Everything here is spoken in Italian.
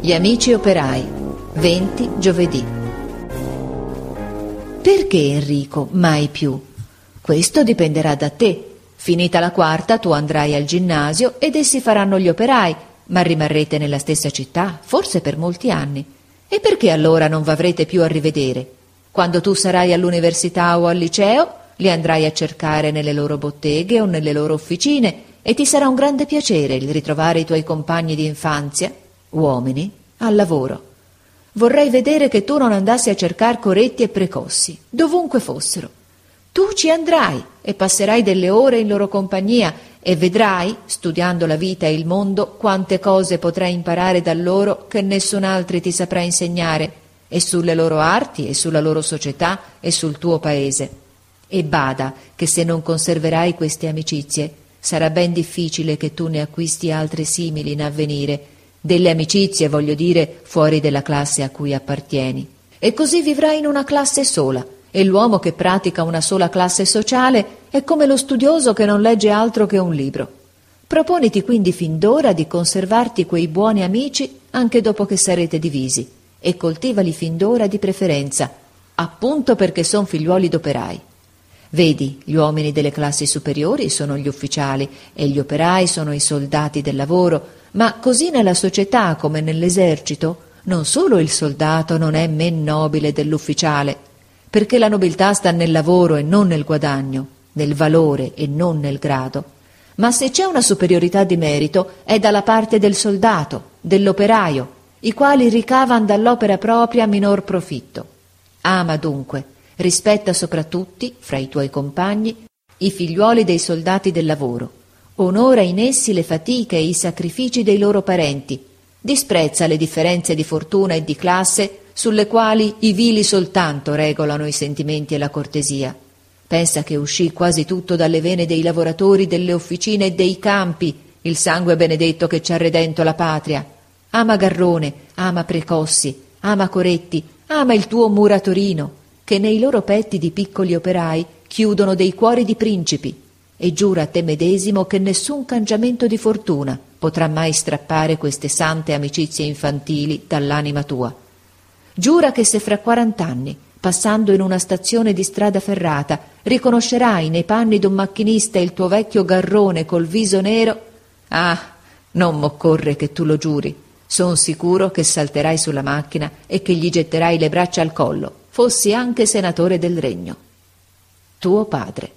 Gli amici operai, 20 giovedì. Perché Enrico mai più? Questo dipenderà da te. Finita la quarta tu andrai al ginnasio ed essi faranno gli operai, ma rimarrete nella stessa città, forse per molti anni. E perché allora non v'avrete più a rivedere? Quando tu sarai all'università o al liceo, li andrai a cercare nelle loro botteghe o nelle loro officine e ti sarà un grande piacere il ritrovare i tuoi compagni di infanzia, uomini, al lavoro. Vorrei vedere che tu non andassi a cercar coretti e precossi, dovunque fossero. Tu ci andrai e passerai delle ore in loro compagnia e vedrai, studiando la vita e il mondo, quante cose potrai imparare da loro che nessun altro ti saprà insegnare, e sulle loro arti, e sulla loro società, e sul tuo paese. E bada che se non conserverai queste amicizie, sarà ben difficile che tu ne acquisti altre simili in avvenire, delle amicizie, voglio dire, fuori della classe a cui appartieni. E così vivrai in una classe sola, e l'uomo che pratica una sola classe sociale è come lo studioso che non legge altro che un libro. Proponiti quindi fin d'ora di conservarti quei buoni amici anche dopo che sarete divisi, e coltivali fin d'ora di preferenza, appunto perché son figliuoli d'operai. Vedi, gli uomini delle classi superiori sono gli ufficiali e gli operai sono i soldati del lavoro, ma così nella società come nell'esercito non solo il soldato non è men nobile dell'ufficiale, perché la nobiltà sta nel lavoro e non nel guadagno, nel valore e non nel grado, ma se c'è una superiorità di merito è dalla parte del soldato, dell'operaio, i quali ricavan dall'opera propria minor profitto. Ama dunque, rispetta soprattutto, fra i tuoi compagni, i figliuoli dei soldati del lavoro, onora in essi le fatiche e i sacrifici dei loro parenti, disprezza le differenze di fortuna e di classe sulle quali i vili soltanto regolano i sentimenti e la cortesia. Pensa che uscì quasi tutto dalle vene dei lavoratori delle officine e dei campi, il sangue benedetto che ci ha redento la patria. Ama Garrone, ama Precossi, ama Coretti, ama il tuo muratorino, che nei loro petti di piccoli operai chiudono dei cuori di principi, e giura a te medesimo che nessun cangiamento di fortuna potrà mai strappare queste sante amicizie infantili dall'anima tua. Giura che se fra quarant'anni, passando in una stazione di strada ferrata, riconoscerai nei panni d'un macchinista il tuo vecchio garrone col viso nero, ah, non m'occorre che tu lo giuri, son sicuro che salterai sulla macchina e che gli getterai le braccia al collo fossi anche senatore del regno. Tuo padre.